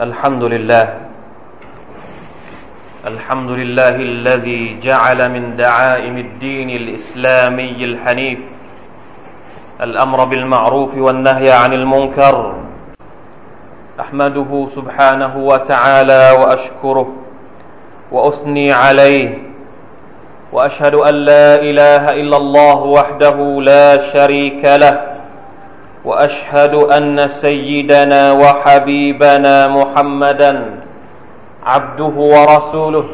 الحمد لله. الحمد لله الذي جعل من دعائم الدين الإسلامي الحنيف الأمر بالمعروف والنهي عن المنكر. أحمده سبحانه وتعالى وأشكره وأثني عليه وأشهد أن لا إله إلا الله وحده لا شريك له وأشهد أن سيدنا وحبيبنا محمدا عبده ورسوله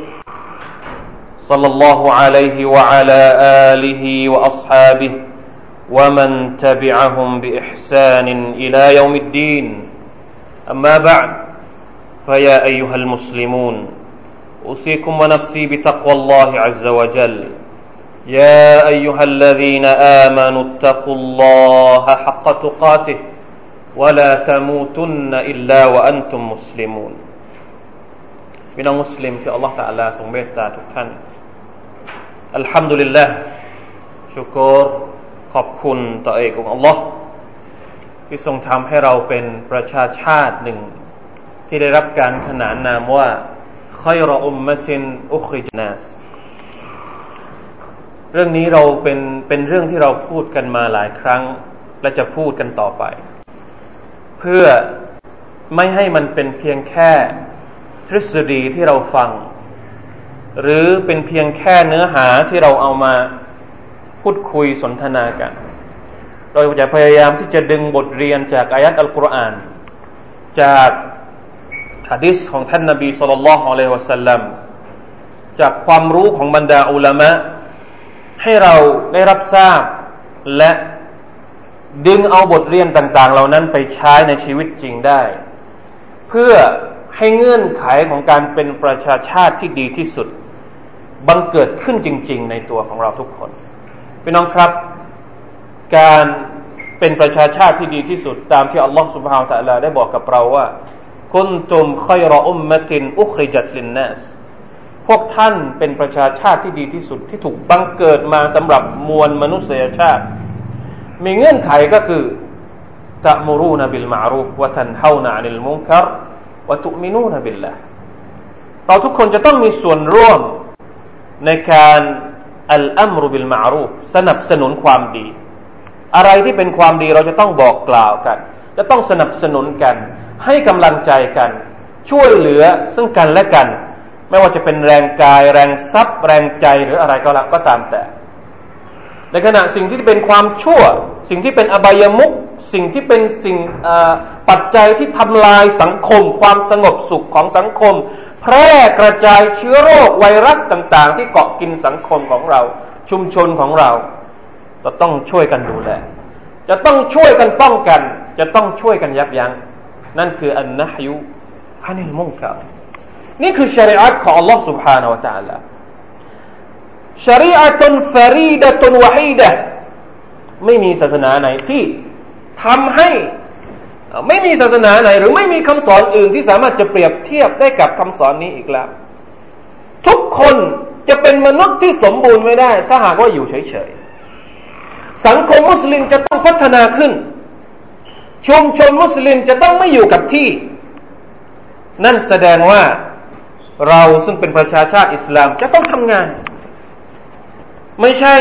صلى الله عليه وعلى آله وأصحابه ومن تبعهم بإحسان إلى يوم الدين. أما بعد فيا أيها المسلمون أوصيكم ونفسي بتقوى الله عز وجل. يا ايها الذين امنوا اتقوا الله حق تقاته ولا تموتن الا وانتم مسلمون พี่น้องมุสลิมที่อัลลอฮฺตะลาทรงเมตตาทุกท่านอัลฮัมดุลิลละชุกรขอบคุณต่อเอกของอัลลอฮ์ที่ทรงทำให้เราเป็นประชาชาติหนึ่ง ที่ได้รับการขนานนามว่าคอยรออุมมะตินอุคริจนัส เรื่องนี้เราเป็นเป็นเรื่องที่เราพูดกันมาหลายครั้ง และจะพูดกันต่อไป เพื่อไม่ให้มันเป็นเพียงแค่ทฤษฎีที่เราฟัง หรือเป็นเพียงแค่เนื้อหาที่เราเอามาพูดคุยสนทนากัน เราจะพยายามที่จะดึงบทเรียนจากอายัดอัลกุรอาน จากฮะดิษของท่านนาบีสุลต่านละฮ์อะลัยฮิวะสัลลัมจากความรู้ของบรรดาอุลามะ ให้เราได้รับทราบและดึงเอาบทเรียนต่าง ๆ เหล่านั้นไปใช้ในชีวิตจริงได้ เพื่อให้เงื่อนไขของการเป็นประชาชาติที่ดีที่สุด บังเกิดขึ้นจริง ๆ ในตัวของเราทุกคนพี่น้องครับ การเป็นประชาชาติที่ดีที่สุด ตามที่อัลลอฮฺสุบฮาวตะลาได้บอกกับเราว่าคนตุมคอยรออุมมะตินอุคริจัตลินนัส พวกท่านเป็นประชาชาติที่ดีที่สุดที่ถูกบังเกิดมาสำหรับมวลมนุษยชาติ มีเงื่อนไขก็คือตะมูรูนบิลมารูฟวะทันเฮานานิลมุนครวะตุมินูนบิลละเราทุกคนจะต้องมีส่วนร่วมในการอัลอัมรุบิลมารูฟสนับสนุนความดี อะไรที่เป็นความดีเราจะต้องบอกกล่าวกัน จะต้องสนับสนุนกัน ให้กำลังใจกัน ช่วยเหลือซึ่งกันและกัน ไม่ว่าจะเป็นแรงกาย แรงทรัพย์ แรงใจหรืออะไรก็แล้วก็ตามแต่ ในขณะสิ่งที่เป็นความชั่ว สิ่งที่เป็นอบายมุกสิ่งที่เป็นสิ่งปัจจัยที่ทำลายสังคม ความสงบสุขของสังคม แพร่กระจายเชื้อโรคไวรัสต่างๆ ที่เกาะกินสังคมของเรา ชุมชนของเราจะต้องช่วยกันดูแลจะต้องช่วยกันป้องกัน จะต้องช่วยกันยับยัง้งนั่นคืออันนะฮยุฮันิลมุงกา นี่คือชริอะของ Allah سبحانه และ تعالى ชริอะตุนฟารีดะตุนวะฮีดะไม่มีศาสนาไหนที่ทำให้ไม่มีศาสนาไหน หรือไม่มีคำสอนอื่นที่สามารถจะเปรียบเทียบได้กับคำสอนนี้อีกแล้ว ทุกคนจะเป็นมนุษย์ที่สมบูรณ์ไม่ได้ ถ้าหากว่าอยู่เฉยๆ สังคมมุสลิมจะต้องพัฒนาขึ้น ชุมชนมุสลิมจะต้องไม่อยู่กับที่ นั่นแสดงว่า เราซึ่งเป็นประชาชาติอิสลามจะต้องทำงาน ไม่ใช่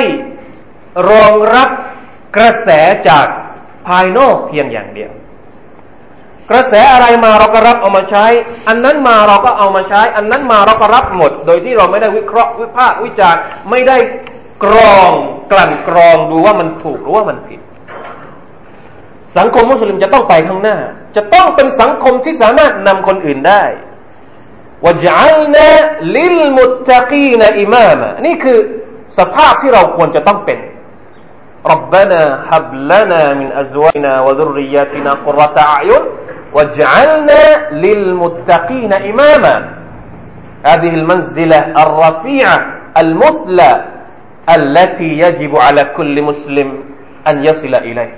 รองรับกระแสจากภายนอกเพียงอย่างเดียว กระแสอะไรมาเราก็รับเอามาใช้ อันนั้นมาเราก็เอามาใช้ อันนั้นมาเราก็รับหมด โดยที่เราไม่ได้วิเคราะห์วิพากษ์วิจารณ์ไม่ได้กรองกลั่นกรองดูว่ามันถูกหรือว่ามันผิด สังคมมุสลิมจะต้องไปข้างหน้า จะต้องเป็นสังคมที่สามารถนำคนอื่นได้ วจัลนาลิลมุตตะกีนอิมามะนี่คือสภาพที่เราควรจะต้องเป็น ربنا هب لنا من أزواجنا وذرياتنا قرة أعين واجعلنا للمتقين إماما هذه المنزلة الرفيعة المثلى التي يجب على كل مسلم أن يصل إليه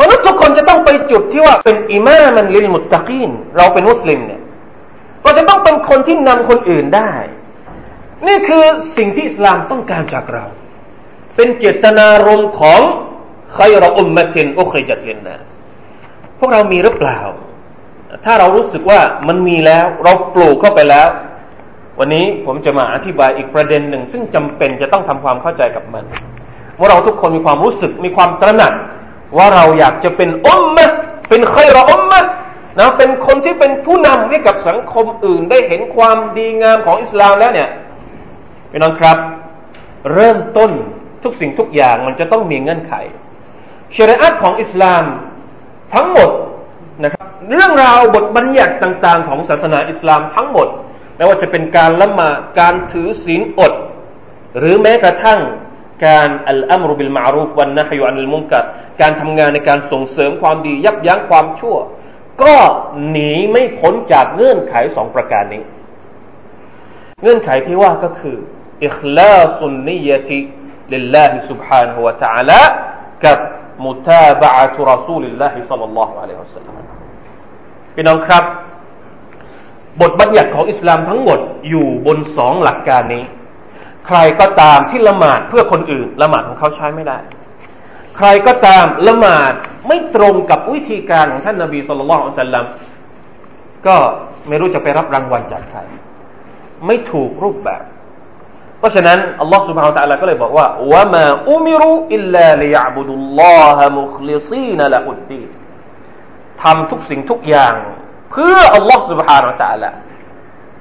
มนุษย์ทุกคนจะต้องไปจุดที่ว่าเป็นอิมามันลิลมุตตะกีนเราเป็นมุสลิมเนี่ยเราจะต้องเป็นคนที่นำคนอื่นได้ นี่คือสิ่งที่อิสลามต้องการจากเรา เป็นเจตนารมณ์ของใครเราอุมมะตินอุคริจัตลินนัสพวกเรามีหรือเปล่า ถ้าเรารู้สึกว่ามันมีแล้ว เราปลูกเข้าไปแล้ว วันนี้ผมจะมาอธิบายอีกประเด็นหนึ่ง ซึ่งจำเป็นจะต้องทำความเข้าใจกับมันว่าเราทุกคนมีความรู้สึกมีความตระหนัก ว่าเราอยากจะเป็นอุมมะเป็นใครรออุมมะนะเป็นคนที่เป็นผู้นำให้กับสังคมอื่นได้เห็นความดีงามของอิสลามแล้วเนี่ยพี่น้องครับ เริ่มต้นทุกสิ่งทุกอย่างมันจะต้องมีเงื่อนไขชริอะของอิสลามทั้งหมดนะครับเรื่องราวบทบัญญัติต่างๆ ของศาสนาอิสลามทั้งหมดไม่ว่าจะเป็นการละหมาดการถือศีลอด หรือแม้กระทั่ง การอัลอัมรุบิลมารูฟวันนะฮยุอันิลมุนกัดการทำงานในการส่งเสริมความดี ยับยั้งความชั่ว ก็หนีไม่พ้นจากเงื่อนไขสองประการนี้ เงื่อนไขที่ว่าก็คืออิคลาสุนนียติลิลลาฮิ سبحانه และ تعالى กับมุตาบะอะตุรอซูลิลลาฮิซัลลัลลอฮุอะลัยฮิวะสัลลัมพี่น้องครับ บทบัญญัติของอิสลามทั้งหมดอยู่บนสองหลักการนี้ ใครก็ตามที่ละหมาดเพื่อคนอื่น ละหมาดของเขาใช้ไม่ได้ ใครก็ตามละหมาดไม่ตรงกับวิธีการของท่านนาบีสุลต่านสัลลัมก็ไม่รู้จะไปรับรางวัลจากใคร ไม่ถูกรูปแบบ เพราะฉะนั้นอัลลอฮฺสุบฮาวตะลาก็เลยบอกว่าว่ามาอุมิรุอิลลาลิยาบุดุลลอฮะมุคลิซีนละอุดดีทำทุกสิ่งทุกอย่าง เพื่ออัลลอฮฺสุบฮาวตะลา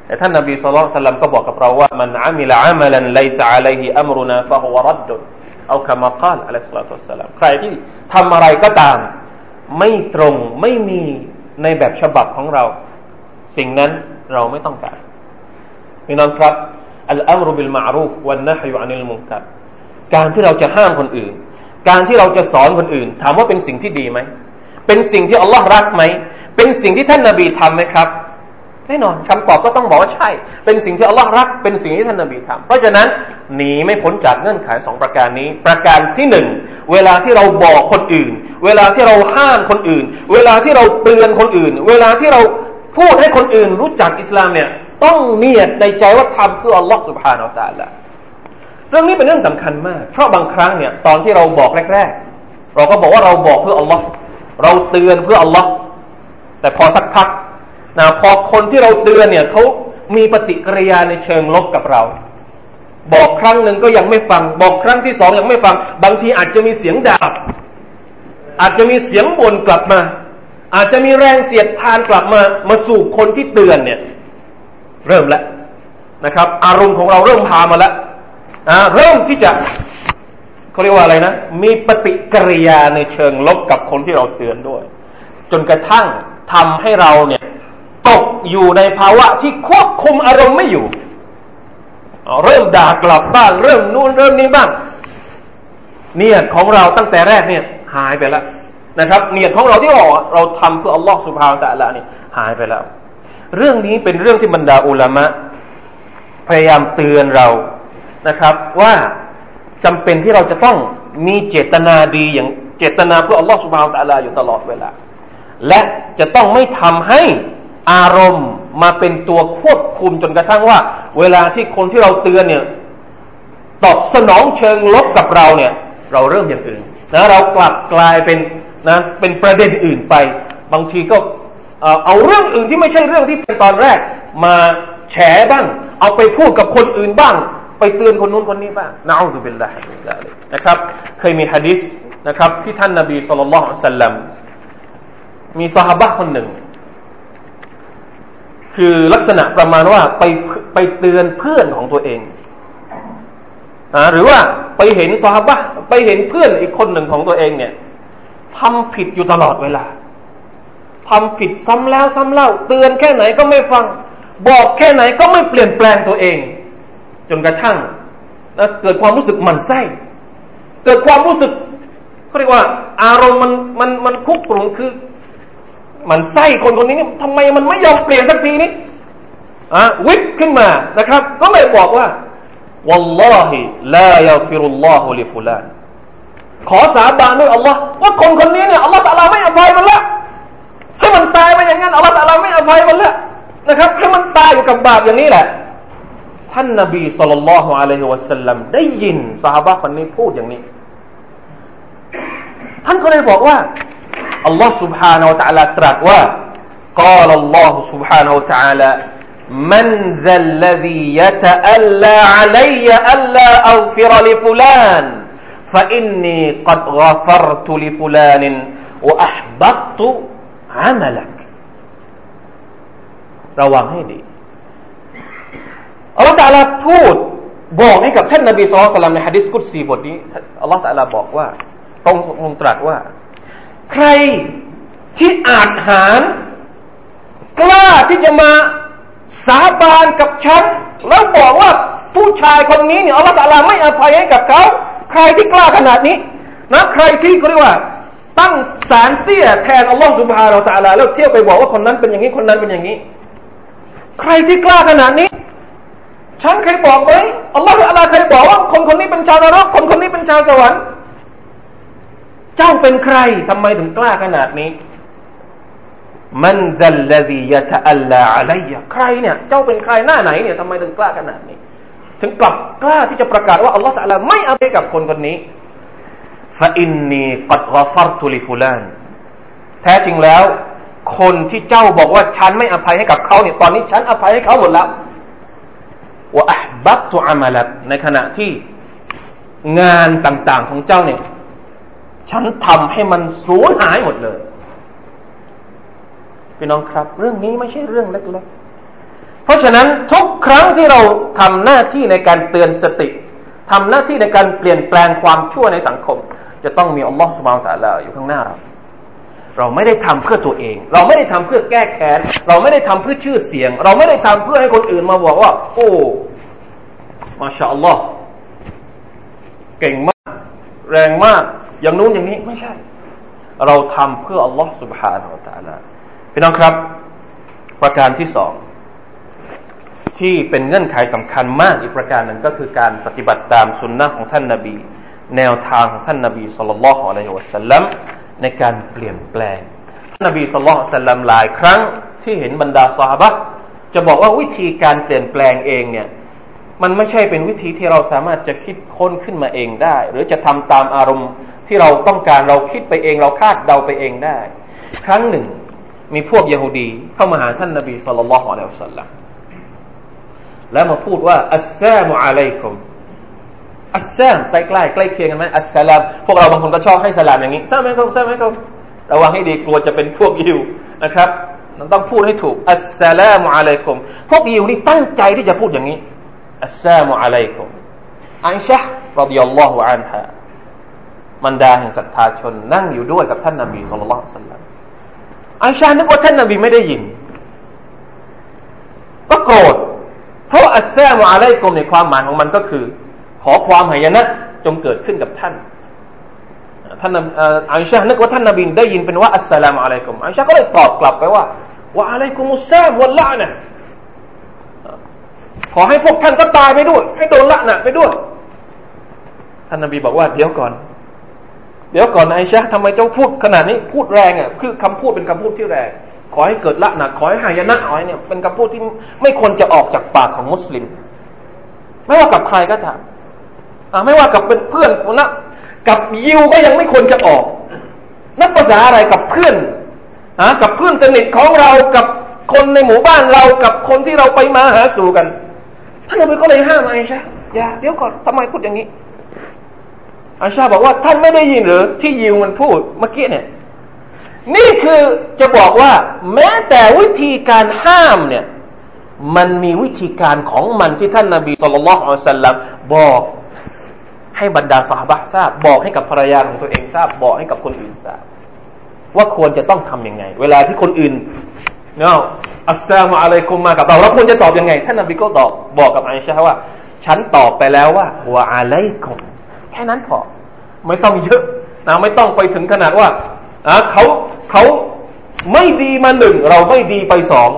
แต่ท่านนบีสุลต่านก็บอกกับเราว่ามันอามิลอามัลันไลซะอะลัยฮิอัมรุนาฟะฮุวรัดดุเอาคำมาก่าอะลัยฮิสลาตุสลามใครที่ทำอะไรก็ตาม ไม่ตรงไม่มีในแบบฉบับของเรา สิ่งนั้นเราไม่ต้องการพี่น้องครับอัลอัมรุบิลมารูฟวันนะฮยุอานิลมุนกัรการที่เราจะห้ามคนอื่น การที่เราจะสอนคนอื่น ถามว่าเป็นสิ่งที่ดีไหม เป็นสิ่งที่อัลลอฮ์รักไหม เป็นสิ่งที่ท่านนาบีทำไหมครับ แน่นอนคำตอบก็ต้องบอกว่าใช่ เป็นสิ่งที่อัลลอฮ์รัก เป็นสิ่งที่ท่านนบีทำเพราะฉะนั้นหนีไม่พ้นจากเงื่อนไขสองประการนี้ ประการที่หนึ่งเวลาที่เราบอกคนอื่น เวลาที่เราห้ามคนอื่น เวลาที่เราเตือนคนอื่น เวลาที่เราพูดให้คนอื่นรู้จักอิสลามเนี่ยต้องเนียดในใจว่าทำเพื่ออัลลอฮ์สุบฮานาอัลตะละเรื่องนี้เป็นเรื่องสำคัญมาก เพราะบางครั้งเนี่ยตอนที่เราบอกแรก ๆ เราก็บอกว่าเราบอกเพื่ออัลลอฮ์เราเตือนเพื่ออัลลอฮ์แต่พอสักพัก นะพอคนที่เราเตือนเนี่ยเขามีปฏิกิริยาในเชิงลบกับเรา บอกครั้งหนึ่งก็ยังไม่ฟัง บอกครั้งที่สองยังไม่ฟัง บางทีอาจจะมีเสียงด่าอาจจะมีเสียงบ่นกลับมา อาจจะมีแรงเสียดทานกลับมา มาสู่คนที่เตือนเนี่ยเริ่มแล้วนะครับ อารมณ์ของเราเริ่มพามาแล้วนะเริ่มที่จะเขาเรียกว่าอะไรนะ มีปฏิกิริยาในเชิงลบกับคนที่เราเตือนด้วย จนกระทั่งทำให้เราเนี่ย อยู่ในภาวะที่ควบคุมอารมณ์ไม่อยู่ เริ่มด่ากลับบ้างเริ่มนู่นเริ่มนี้บ้าง เนี่ยของเราตั้งแต่แรกเนี่ย หายไปแล้วนะครับ เนี่ยของเราที่เราเราทำเพื่ออัลลอฮฺสุบฮานตะละนี่หายไปแล้ว เรื่องนี้เป็นเรื่องที่บรรดาอุลามะ พยายามเตือนเรานะครับ ว่าจำเป็นที่เราจะต้องมีเจตนาดีอย่างเจตนาเพื่ออัลลอฮฺสุบฮานตะลาอยู่ตลอดเวลาและจะต้องไม่ทำให้ อารมณ์มาเป็นตัวควบคุมจนกระทั่งว่า เวลาที่คนที่เราเตือนเนี่ย ตอบสนองเชิงลบกับเราเนี่ย เราเริ่มอย่างอื่นนะเรากลับกลายเป็นนะเป็นประเด็นอื่นไป บางทีก็เอาเรื่องอื่นที่ไม่ใช่เรื่องที่เป็นตอนแรก มาแฉบ้าง เอาไปพูดกับคนอื่นบ้าง ไปเตือนคนนู้นคนนี้บ้างนะอูซุบิลลาฮินะครับ เคยมีฮะดิษนะครับ ที่ท่านนาบีสุลต่านสัลลัมมีสหบะคนหนึ่ง คือลักษณะประมาณว่าไปไปเตือนเพื่อนของตัวเองอหรือว่าไปเห็นสหบะไปเห็นเพื่อนอีกคนหนึ่งของตัวเองเนี่ยทำผิดอยู่ตลอดเวลาทำผิดซ้ำแล้วซ้ำเล่า เตือนแค่ไหนก็ไม่ฟัง บอกแค่ไหนก็ไม่เปลี่ยนแปลงตัวเอง จนกระทั่งนะเกิดความรู้สึกหมันไส้เกิดความรู้สึกเขาเรียกว่า อารมณ์มันมันมันคุกกรุ่นคือ มันไส้คนคนนี้นี่ทำไมมันไม่ยอมเปลี่ยนสักทีนี้อ่ะวิบขึ้นมานะครับ ก็เลยบอกว่า والله لا يغفر الله لفلان ขอสาบานด้วยอัลลอฮ์ว่าคนคนนี้เนี่ยอัลลอฮ์ตะลาไม่อภัยมันละให้มันตายไปอย่างนั้นอัลลอฮฺตะลาไม่อภัยมันแล้วนะครับให้มันตายอยู่กับบาปอย่างนี้แหละ ท่านนบีสุลต่านละฮ์อะลัยฮิวะสัลลัมได้ยินสหายคนนี้พูดอย่างนี้ ท่านก็เลยบอกว่า Allah subhanahu wa ta'ala terang wa qala Allah subhanahu wa ta'ala man zalladhi yata'alla 'alayya alla aghfira li fulan fa inni qad ghafartu li fulanin wa ahbattu 'amalak ระวังให้ดีอัลลอฮฺตาลาพูดบอกให้กับท่านนบีสุลต่านในฮะดิษกุดซีบทนี้อัลลอฮฺตาลาบอกว่า ตรงตรงตรัสว่า ใครที่อาจหาร กล้าที่จะมาสาบานกับฉัน แล้วบอกว่าผู้ชายคนนี้เนี่ยอัลลอฮฺตาลาไม่อภัยให้กับเขา ใครที่กล้าขนาดนี้นะใครที่เขาเรียกว่า ตั้งสารเตี้ยแทนอัลลอฮฺสุบฮานาตะลาแล้วเที่ยวไปบอกว่าคนนั้นเป็นอย่างนี้คนนั้นเป็นอย่างนี้ ใครที่กล้าขนาดนี้ ฉันเคยบอกไหมอัลลอฮฺอัลลอฮ์เคยบอกว่าคนคนนี้เป็นชาวนรกคนคนนี้เป็นชาวสวรรค์ เจ้าเป็นใครทำไมถึงกล้าขนาดนี้ มันซัลลดียะตะอัลลาอะลัยใครเนี่ย เจ้าเป็นใครหน้าไหนเนี่ยทำไมถึงกล้าขนาดนี้ ถึงกลับกล้าที่จะประกาศว่าอัลลอฮฺสัลลาไม่เอาไปกับคนคนนี้ฟาอินนีกัดกฟัรตุลิฟุลานแท้จริงแล้ว คนที่เจ้าบอกว่าฉันไม่อภัยให้กับเขาเนี่ยตอนนี้ฉันอภัยให้เขาหมดแล้วว่าอับัตตุอามาลักในขณะที่งานต่างๆของเจ้าเนี่ย ฉันทำให้มันสูญหายหมดเลยพี่น้องครับ เรื่องนี้ไม่ใช่เรื่องเล็กๆ เพราะฉะนั้นทุกครั้งที่เราทำหน้าที่ในการเตือนสติทำหน้าที่ในการเปลี่ยนแปลงความชั่วในสังคม จะต้องมีอัลลอฮฺสุบานตะลาอยู่ข้างหน้าเราเราไม่ได้ทำเพื่อตัวเอง เราไม่ได้ทำเพื่อแก้แค้น เราไม่ได้ทำเพื่อชื่อเสียง เราไม่ได้ทำเพื่อให้คนอื่นมาบอกว่า โอ้มาชาอัลลอฮ์เก่งมาก แรงมาก อย่างนู้นอย่างนี้ ไม่ใช่ เราทำเพื่ออัลลอฮ์ سبحانه และ تعالى พี่น้องครับ ประการที่สอง ที่เป็นเงื่อนไขสำคัญมากอีกประการหนึ่งก็คือการปฏิบัติตามสุนนะของท่านนาบี แนวทางของท่านนาบีสุลต่านละฮ์อะลัยฮิวะสัลลัมในการเปลี่ยนแปลงท่านนาบีสุลต่านสัลลัมหลายครั้งที่เห็นบรรดาสหบะจะบอกว่าวิธีการเปลี่ยนแปลงเองเนี่ยมันไม่ใช่เป็นวิธีที่เราสามารถจะคิดค้นขึ้นมาเองได้ หรือจะทำตามอารมณ์ ที่เราต้องการเราคิดไปเอง เราคาดเดาไปเองได้ ครั้งหนึ่ง มีพวกยโฮดีเข้ามาหาท่านนบีสุลต่านละฮ์อะลัยฮิสัลลัมแล้วมาพูดว่าอัสซามุอะลัยกุมอัสซามใกล้ใกล้ใกล้เคียงกันไหมอัสสลามพวกเราบางคนก็ชอบให้สลามอย่างนี้ทราบไหมครับทราบไหมครับระวังให้ดีกลัวจะเป็นพวกยิวนะครับต้องพูดให้ถูกอัสสลามุอะลัยกุมพวกยิวนี่ตั้งใจที่จะพูดอย่างนี้อัสซามุอะลัยกุมอันชะรดิยัลลอฮุอันฮะมันดาแห่งศรัทธาชนนั่งอยู่ด้วยกับท่านนบีสุลต่านสัลลัมอันชะนึกว่าท่านนบีไม่ได้ยิน ก็โกรธ เพราะอัสซามุอะลัยกุมในความหมายของมันก็คือ ขอความหายนะจงเกิดขึ้นกับท่านท่านอันชะนึกว่าท่านนบีได้ยินเป็นว่าอัสสลามุอะลัยกุมอันชะก็เลยตอบกลับไปว่าว่าอะลัยกุมุสซามวัลละนะขอให้พวกท่านก็ตายไปด้วย ให้โดนละนะไปด้วย ท่านนบีบอกว่าเดี๋ยวก่อน เดี๋ยวก่อนไอชะทำไมเจ้าพูดขนาดนี้พูดแรงอะคือคำพูดเป็นคำพูดที่แรง ขอให้เกิดละหนะขอให้หายนะอาไว้เนี่ยเป็นคำพูดที่ไม่ควรจะออกจากปากของมุสลิม ไม่ว่ากับใครก็ตามไม่ว่ากับเป็นเพื่อนนะกับยิวก็ยังไม่ควรจะออก นักภาษาอะไรกับเพื่อนอะกับเพื่อนสนิทของเรากับคนในหมู่บ้านเรากับคนที่เราไปมาหาสู่กันท่านนบีก็เลยห้ามไอชาอย่าเดี๋ยวก่อนทำไมพูดอย่างนี้ ไอชาบอกว่าท่านไม่ได้ยินหรือที่ยิวมันพูดเมื่อกี้เนี่ย นี่คือจะบอกว่า แม้แต่วิธีการห้ามเนี่ย มันมีวิธีการของมันที่ท่านนาบีสุลต่านอัลสลัมบอกให้บรรดาสาบะทราบ บอกให้กับภรรยาของตัวเองทราบ บอกให้กับคนอื่นทราบ ว่าควรจะต้องทํำยังไง เวลาที่คนอื่นเนาะอัสซามุอะลัยกุมมากับเราเราควรจะตอบยังไง ท่านนบีก็ตอบบอกกับอิชาว่า ฉันตอบไปแล้วว่าวะอะลัยกุม ค่นั้นพอ ไม่ต้องเยอะนะไม่ต้องไปถึงขนาดว่าอ่าเขาเขาไม่ดีมาหนึ่งเราไม่ดีไปสอง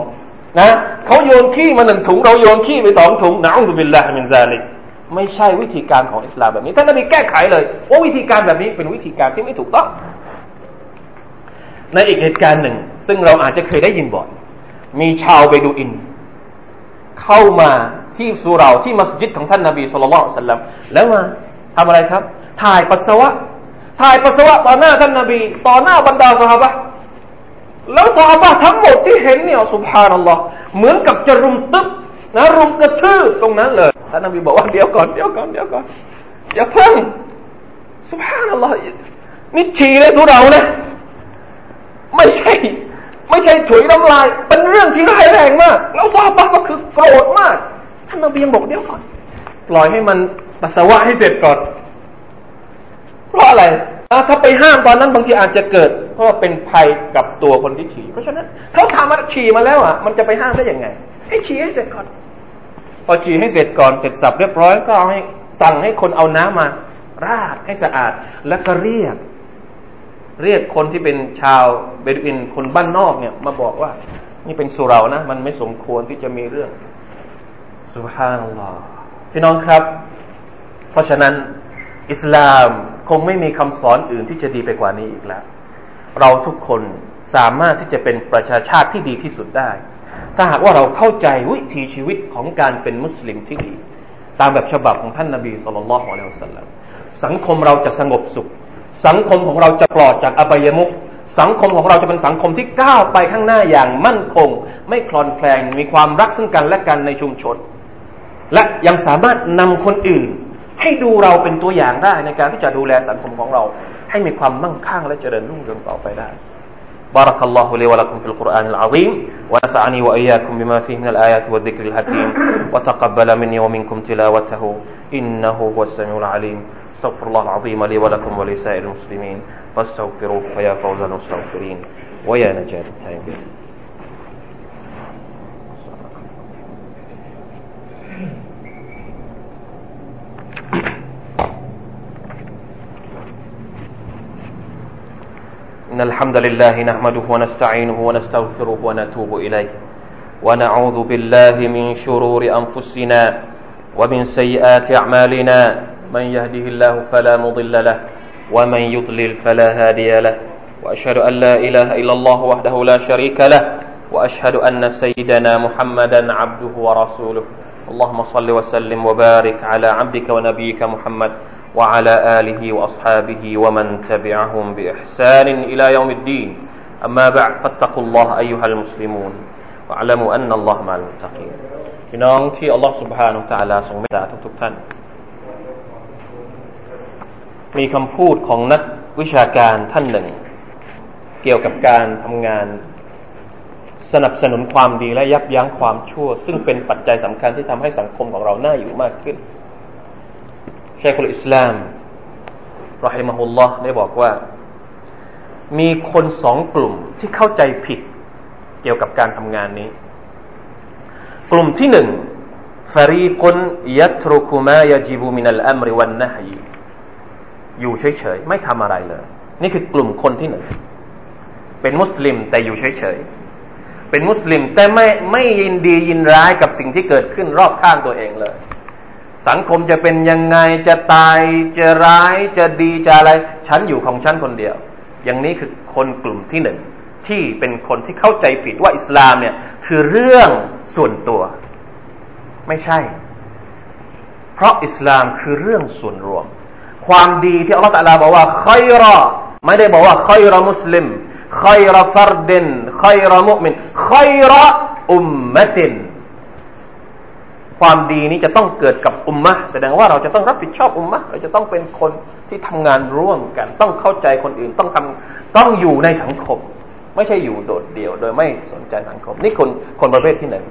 นะเขาโยนขี้มาหนึ่งถุง เราโยนขี้ไปสองถุงนะอุบิลลาฮิมินซาลิกไม่ใช่วิธีการของอิสลามแบบนี้ท่านนบีแก้ไขเลยว่าวิธีการแบบนี้เป็นวิธีการที่ไม่ถูกต้อง ในอีกเหตุการณ์หนึ่ง ซึ่งเราอาจจะเคยได้ยินบ่อยมีชาวเบดูอิน เข้ามาที่สุราที่มัสยิดของท่านนบีสุลต่านสัลลัมแล้วมา ทำอะไรครับ ถ่ายปัสสาวะ ถ่ายปัสสาวะต่อหน้าท่านนาบี ต่อหน้าบรรดาสหายแล้วซาบะทั้งหมดที่เห็นเนี่ยสุภานัลลอฮ์เหมือนกับจะรุมตึ๊บนะรุมกระทืบตรงนั้นเลยท่านนบีบอกว่าเดี๋ยวก่อนเดี๋ยวก่อนเดี๋ยวก่อนอย่าเพิ่งสุภานัลลอฮ์นี่ฉี่ในสุเรานะไม่ใช่ไม่ใช่ถุยน้ำลาย เป็นเรื่องที่ร้ายแรงมาก แล้วซาบะก็คือโกรธมาก ท่านนบียังบอกเดี๋ยวก่อน ปล่อยให้มัน ปัสสาวะให้เสร็จก่อน เพราะอะไรถ้าไปห้ามตอนนั้นบางทีอาจจะเกิด เพราะว่าเป็นภัยกับตัวคนที่ฉี่ เพราะฉะนั้นเขาทำมาฉี่มาแล้วอะ มันจะไปห้ามได้ยังไง ให้ฉี่ให้เสร็จก่อน พอฉี่ให้เสร็จก่อนเสร็จสับเรียบร้อยก็ให้สั่งให้คนเอาน้ำมา ราดให้สะอาด แล้วก็เรียก เรียกคนที่เป็นชาวเบดูอินคนบ้านนอกเนี่ย มาบอกว่า นี่เป็นสุรานะ มันไม่สมควรที่จะมีเรื่องสุภานัลลอฮ์พี่น้องครับ เพราะฉะนั้นอิสลามคงไม่มีคำสอนอื่นที่จะดีไปกว่านี้อีกแล้ว เราทุกคนสามารถที่จะเป็นประชาชาติที่ดีที่สุดได้ ถ้าหากว่าเราเข้าใจวิถีชีวิตของการเป็นมุสลิมที่ดี ตามแบบฉบับของท่านนาบีสุลต่านละฮ์ของเราสัลลัมสังคมเราจะสงบสุข สังคมของเราจะปลอดจากอบายมุขสังคมของเราจะเป็นสังคมที่ก้าวไปข้างหน้าอย่างมั่นคง ไม่คลอนแคลงมีความรักซึ่งกันและกันในชุมชน และยังสามารถนำคนอื่น ให้ดูเราเป็นตัวอย่างได้ในการที่จะดูแลสังคมของเรา ให้มีความมั่งคั่งและเจริญรุ่งเรืองต่อไปได้ بارك الله لي ولكم في القرآن العظيم ونفعني وإياكم بما فيه من الآيات والذكر الحكيم وتقبل مني ومنكم تلاوته إنه هو السميع العليم استغفر الله العظيم لي ولكم ولسائر المسلمين فاستغفروه فيا فوز المستغفرين ويا نجاة التائبين إن الحمد لله نحمده ونستعينه ونستغفره ونتوب إليه. ونعوذ بالله من شرور أنفسنا ومن سيئات أعمالنا. من يهده الله فلا مضل له ومن يضلل فلا هادي له. وأشهد أن لا إله إلا الله وحده لا شريك له. وأشهد أن سيدنا محمدا عبده ورسوله. اللهم صل وسلم وبارك على عبدك ونبيك محمد وعلى آله وأصحابه ومن تبعهم بإحسان إلى يوم الدين أما بعد فاتقوا الله أيها المسلمون واعلموا أن الله مع المتقين พี่น้องที่อัลลอฮฺ سبحانه และ تعالى ทรงเมตตาทุกๆท่าน มีคำพูดของนักวิชาการท่านหนึ่ง เกี่ยวกับการทำงาน สนับสนุนความดีและยับยั้งความชั่ว ซึ่งเป็นปัจจัยสำคัญที่ทำให้สังคมของเราน่าอยู่มากขึ้น ชคุลอิสลามรอฮิมะฮุลลอฮ์ได้บอกว่า มีคนสองกลุ่มที่เข้าใจผิดเกี่ยวกับการทำงานนี้ กลุ่มที่หนึ่งฟารีกุนยัตรุคุมายาจิบุมินัลอัมริวันนะฮีอยู่เฉยๆ ไม่ทำอะไรเลย นี่คือกลุ่มคนที่หนึ่ง เป็นมุสลิมแต่อยู่เฉยๆ เป็นมุสลิมแต่ไม่ไม่ยินดียินร้ายกับสิ่งที่เกิดขึ้นรอบข้างตัวเองเลย สังคมจะเป็นยังไงจะตายจะร้ายจะดีจะอะไร ฉันอยู่ของฉันคนเดียว อย่างนี้คือคนกลุ่มที่หนึ่งที่เป็นคนที่เข้าใจผิดว่าอิสลามเนี่ยคือเรื่องส่วนตัว ไม่ใช่ เพราะอิสลามคือเรื่องส่วนรวม ความดีที่อัลลอฮฺตะลาบอกว่าคอยรอไม่ได้บอกว่าคอยรอมุสลิมคอยรอฟารดินคอยรอมุมินคอยรออุมมะติน ความดีนี้จะต้องเกิดกับอุมมะแสดงว่าเราจะต้องรับผิดชอบอุมมะเราจะต้องเป็นคนที่ทำงานร่วมกัน ต้องเข้าใจคนอื่นต้องทำต้องอยู่ในสังคม ไม่ใช่อยู่โดดเดี่ยว โดยไม่สนใจสังคม นี่คนคนประเภทที่หนึ่ง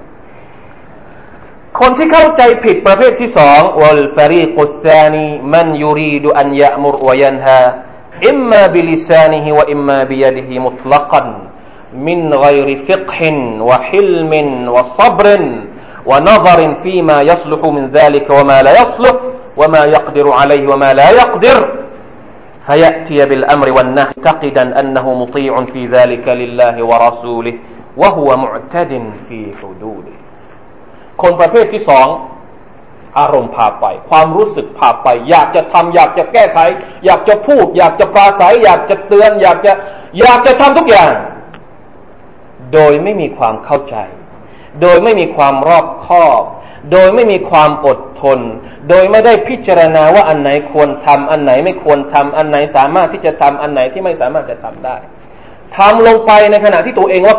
คนที่เข้าใจผิดประเภทที่สองวัลฟารีกุสตานีมันยูรีดูอันยะมุรวยันฮาอิมมาบิลิซานิฮิวะอิมมาบิยดิฮิมุตลักัน من غير فقه وحلم وصبر ونظر فيما يصلح من ذلك وما لا يصلح وما يقدر عليه وما لا يقدر فيأتي بالأمر والنهي معتقدا أنه مطيع في ذلك لله ورسوله وهو معتد في حدوده คนประเภทที่สองอารมณ์พาไป ความรู้สึกพาไป อยากจะทำอยากจะแก้ไข อยากจะพูด อยากจะปราศัย อยากจะเตือน อยากจะอยากจะทำทุกอย่าง โดยไม่มีความเข้าใจ โดยไม่มีความรอบคอบ โดยไม่มีความอดทน โดยไม่ได้พิจารณาว่าอันไหนควรทำ อันไหนไม่ควรทำ อันไหนสามารถที่จะทำ อันไหนที่ไม่สามารถจะทำได้ ทำลงไปในขณะที่ตัวเองว่า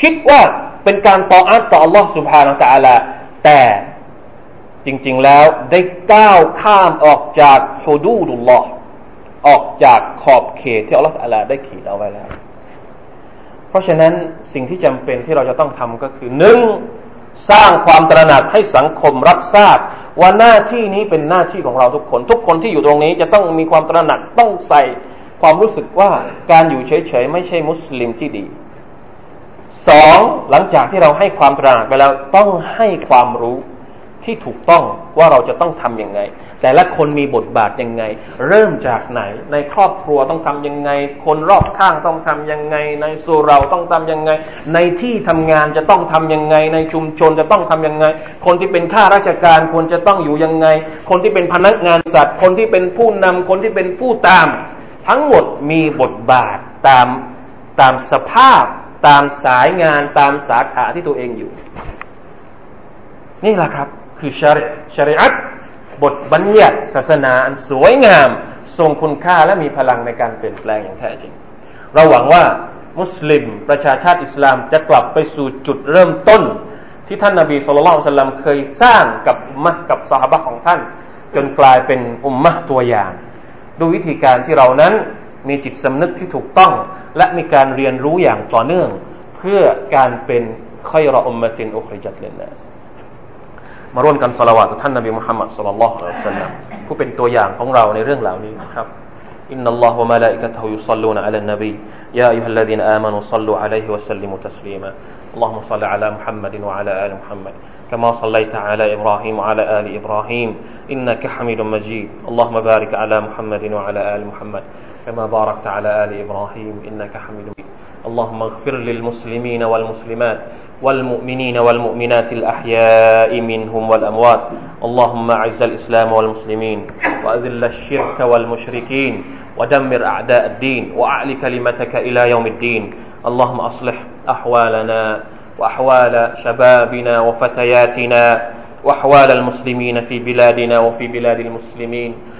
คิดว่าเป็นการต่ออัตต่ออัลลอฮ์สุบฮานาอัลลอฮ์แต่จริง ๆแล้วได้ก้าวข้ามออกจากฮุดูดุลลอฮ์ออกจากขอบเขตที่อัลลอฮฺอัลลได้ขีดเอาไว้แล้ว เพราะฉะนั้นสิ่งที่จำเป็นที่เราจะต้องทำก็คือหนึ่งสร้างความตระหนักให้สังคมรับทราบ ว่าหน้าที่นี้เป็นหน้าที่ของเราทุกคน ทุกคนที่อยู่ตรงนี้จะต้องมีความตระหนักต้องใส่ความรู้สึกว่าการอยู่เฉยๆไม่ใช่มุสลิมที่ดีสองหลังจากที่เราให้ความตระหนักไปแล้วต้องให้ความรู้ ที่ถูกต้องว่าเราจะต้องทํำยังไง แต่ละคนมีบทบาทยังไง เริ่มจากไหน ในครอบครัวต้องทํำยังไง คนรอบข้างต้องทํำยังไง ในส่เราต้องทํำยังไง ในที่ทำงานจะต้องทํำยังไง ในชุมชนจะต้องทํำยังไง คนที่เป็นข้าราชการควรจะต้องอยู่ยังไง คนที่เป็นพนักงานสัตว์ คนที่เป็นผู้นำคนที่เป็นผู้ตาม ทั้งหมดมีบทบาทตามตามสภาพ ตามสายงานตามสาขาที่ตัวเองอยู่ นี่แหละครับ คือชริชริอัตบทบัญญัติศาสนาอันสวยงาม ทรงคุณค่าและมีพลังในการเปลี่ยนแปลงอย่างแท้จริง เราหวังว่ามุสลิมประชาชาติอิสลามจะกลับไปสู่จุดเริ่มต้น ที่ท่านนาบีสุลต่านสัลลัมเคยสร้างกับมะกับสหบะของท่าน จนกลายเป็นอุมมะตัวอย่างด้วยวิธีการที่เรานั้นมีจิตสำนึกที่ถูกต้อง และมีการเรียนรู้อย่างต่อเนื่อง เพื่อการเป็นخير أمة أخرجت للناس มาร่วมกันสละวาตท่านนบีมุฮัมมัดสุลลัลลอฮุอะลัยฮิสลามผู้เป็นตัวอย่างของเราในเรื่องเหล่านี้ครับ إن الله وملائكته يصلون على النبي يا أيها الذين آمنوا صلوا عليه وسلموا تسليما اللهم صل على محمد وعلى آل محمد كما صليت على إبراهيم وعلى آل إبراهيم إنك حميد مجيد اللهم بارك على محمد وعلى آل محمد كما باركت على آل إبراهيم إنك حميد مجيد اللهم اغفر للمسلمين والمسلمات والمؤمنين والمؤمنات الأحياء منهم والأموات. اللهم أعز الإسلام والمسلمين وأذل الشرك والمشركين ودمر أعداء الدين وأعل كلمتك إلى يوم الدين. اللهم أصلح أحوالنا وأحوال شبابنا وفتياتنا وأحوال المسلمين في بلادنا وفي بلاد المسلمين.